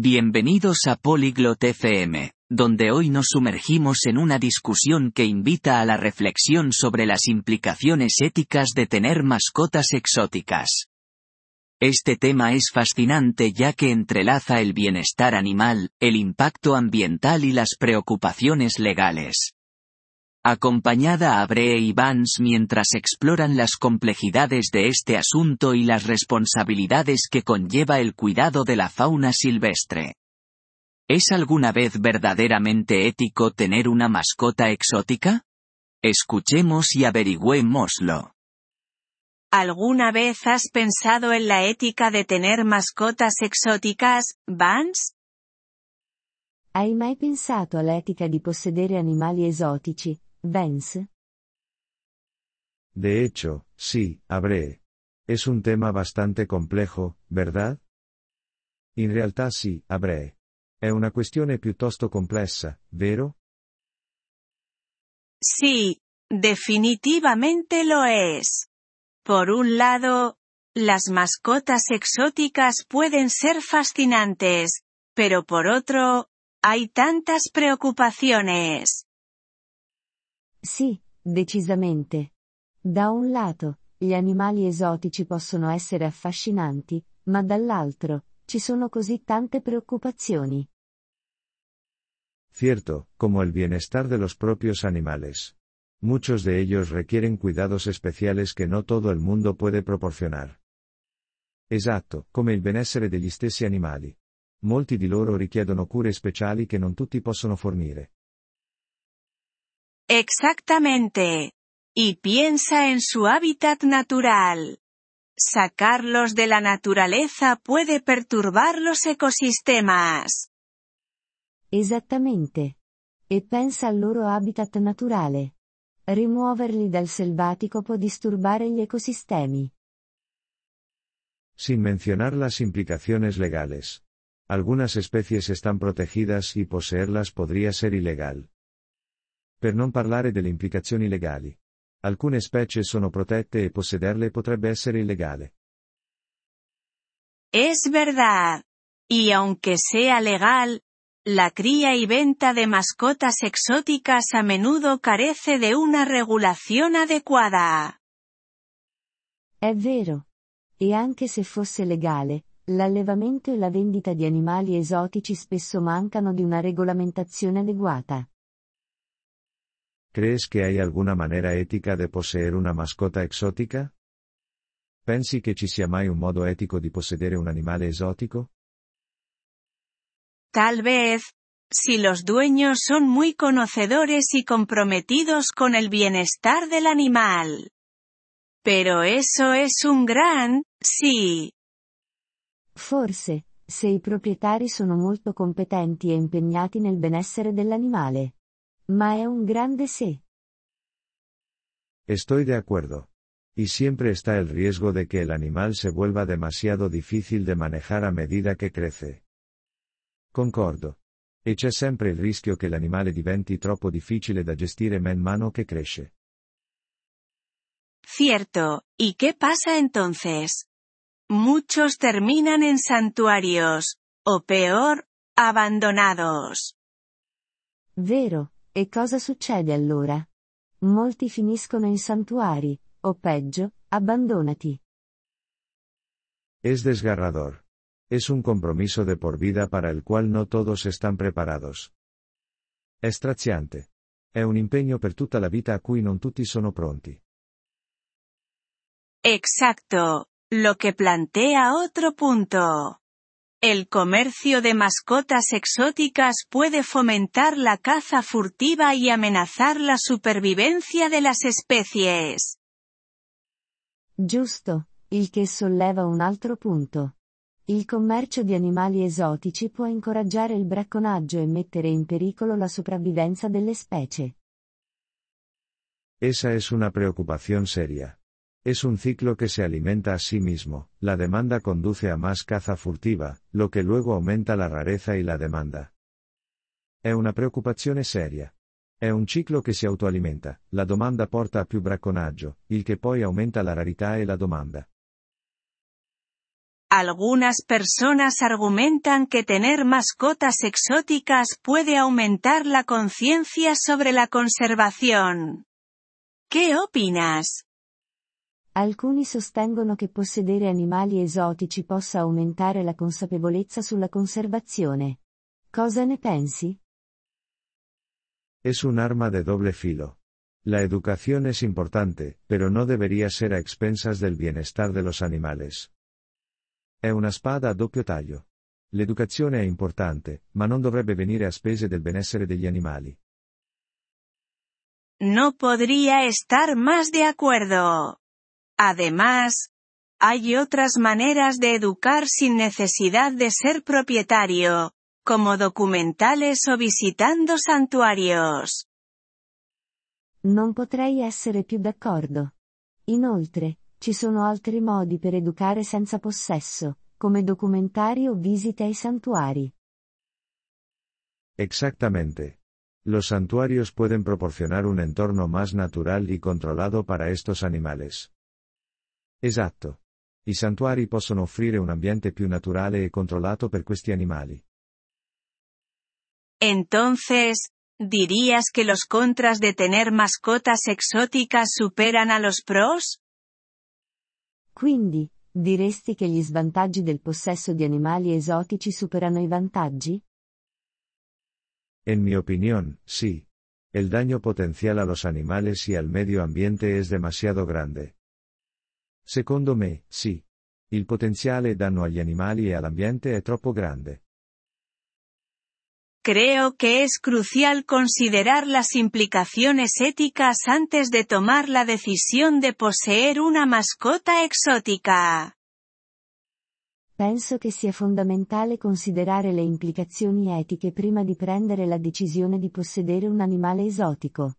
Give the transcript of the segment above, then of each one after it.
Bienvenidos a Polyglot FM, donde hoy nos sumergimos en una discusión que invita a la reflexión sobre las implicaciones éticas de tener mascotas exóticas. Este tema es fascinante ya que entrelaza el bienestar animal, el impacto ambiental y las preocupaciones legales. Acompañada a Bree y Vance mientras exploran las complejidades de este asunto y las responsabilidades que conlleva el cuidado de la fauna silvestre. ¿Es alguna vez verdaderamente ético tener una mascota exótica? Escuchemos y averigüémoslo. ¿Alguna vez has pensado en la ética de tener mascotas exóticas, Vance? Hai mai pensato all'etica di possedere animali esotici, De hecho, sí, habré. Es un tema bastante complejo, ¿verdad? In realtà sì, avrei. È una questione piuttosto complessa, vero? Sí, definitivamente lo es. Por un lado, las mascotas exóticas pueden ser fascinantes, pero por otro, hay tantas preocupaciones. Sì, decisamente. Da un lato, gli animali esotici possono essere affascinanti, ma dall'altro, ci sono così tante preoccupazioni. Cierto, como el bienestar de los propios animales. Muchos de ellos requieren cuidados especiales que no todo el mundo puede proporcionar. Esatto, come il benessere degli stessi animali. Molti di loro richiedono cure speciali che non tutti possono fornire. Exactamente. Y piensa en su hábitat natural. Sacarlos de la naturaleza puede perturbar los ecosistemas. Esattamente. E pensa al loro habitat naturale. Rimuoverli dal selvatico può disturbare gli ecosistemi. Sin mencionar las implicaciones legales. Algunas especies están protegidas y poseerlas podría ser ilegal. Per non parlare delle implicazioni legali. Alcune specie sono protette e possederle potrebbe essere illegale. Es verdad. Y aunque sea legal, la cría y venta de mascotas exóticas a menudo carece de una regulación adecuada. È vero. E anche se fosse legale, l'allevamento e la vendita di animali esotici spesso mancano di una regolamentazione adeguata. ¿Crees que hay alguna manera ética de poseer una mascota exótica? Pensi che ci sia mai un modo etico di possedere un animale esotico? Tal vez, si los dueños son muy conocedores y comprometidos con el bienestar del animal. Pero eso es un gran, sí. Forse, se i proprietari sono molto competenti e impegnati nel benessere dell'animale. Ma è un grande sí. Estoy de acuerdo. Y siempre está el riesgo de que el animal se vuelva demasiado difícil de manejar a medida che crece. Concordo. E c'è sempre il rischio che l'animale diventi troppo difficile da gestire man mano che cresce. Cierto, ¿y qué pasa entonces? Muchos terminan en santuarios, o peor, abandonados. Vero, e cosa succede allora? Molti finiscono in santuari, o peggio, abbandonati. Es desgarrador. Es un compromiso de por vida para el cual no todos están preparados. È straziante. È un impegno per tutta la vita a cui non tutti sono pronti. Exacto. Lo que plantea otro punto. El comercio de mascotas exóticas puede fomentar la caza furtiva y amenazar la supervivencia de las especies. Giusto, il che solleva un altro punto. Il commercio di animali esotici può incoraggiare il bracconaggio e mettere in pericolo la sopravvivenza delle specie. Esa es una preocupación seria. Es un ciclo que se alimenta a sí mismo, la demanda conduce a más caza furtiva, lo que luego aumenta la rareza y la demanda. È una preoccupazione seria. È un ciclo che si autoalimenta, la domanda porta a più bracconaggio, il che poi aumenta la rarità e la domanda. Algunas personas argumentan que tener mascotas exóticas puede aumentar la conciencia sobre la conservación. ¿Qué opinas? Alcuni sostengono che possedere animali esotici possa aumentare la consapevolezza sulla conservazione. Cosa ne pensi? Es un arma de doble filo. La educación es importante, pero no debería ser a expensas del bienestar de los animales. È una spada a doppio taglio. L'educazione è importante, ma non dovrebbe venire a spese del benessere degli animali. No podría estar más de acuerdo. Además, hay otras maneras de educar sin necesidad de ser propietario, como documentales o visitando santuarios. Non potrei essere più d'accordo. Inoltre, ci sono altri modi per educare senza possesso, come documentari o visite ai santuari. Exactamente. Los santuarios pueden proporcionar un entorno más natural y controlado para estos animales. Esatto. I santuari possono offrire un ambiente più naturale e controllato per questi animali. Entonces, ¿dirías que los contras de tener mascotas exóticas superan a los pros? Quindi, diresti che gli svantaggi del possesso di animali esotici superano i vantaggi? En mi opinión, sí. El daño potencial a los animales y al medio ambiente es demasiado grande. Secondo me, sì. Il potenziale danno agli animali e all'ambiente è troppo grande. Creo que es crucial considerar las implicaciones éticas antes de tomar la decisión de poseer una mascota exótica. Penso che sia fondamentale considerare le implicazioni etiche prima di prendere la decisione di possedere un animale esotico.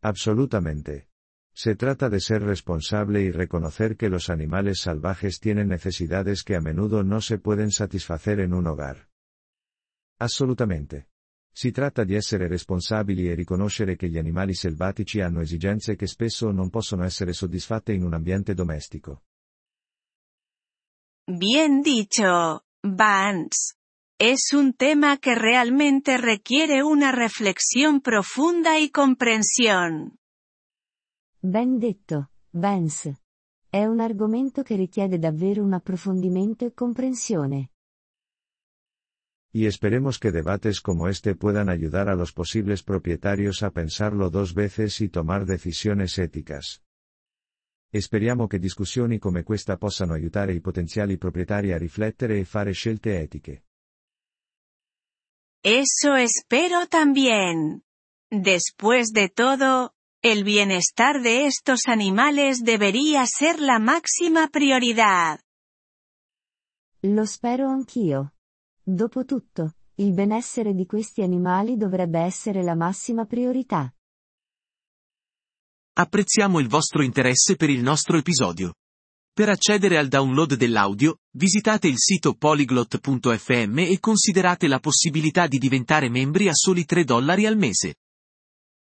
Absolutamente. Se trata de ser responsable y reconocer que los animales salvajes tienen necesidades que a menudo no se pueden satisfacer en un hogar. Assolutamente. Si tratta di essere responsabili e riconoscere che gli animali selvatici hanno esigenze che spesso non possono essere soddisfatte in un ambiente domestico. Bien dicho, Vance. Es un tema que realmente requiere una reflexión profunda y comprensión. Ben detto, Vance. È un argomento che richiede davvero un approfondimento e comprensione. Y esperemos que debates como este puedan ayudar a los posibles propietarios a pensarlo dos veces y tomar decisiones éticas. Speriamo che discussioni come questa possano aiutare i potenziali proprietari a riflettere e fare scelte etiche. Eso espero también. Después de todo, el bienestar de estos animales debería ser la máxima prioridad. Lo spero anch'io. Dopotutto, il benessere di questi animali dovrebbe essere la massima priorità. Apprezziamo il vostro interesse per il nostro episodio. Per accedere al download dell'audio, visitate il sito polyglot.fm e considerate la possibilità di diventare membri a soli 3 dollari al mese.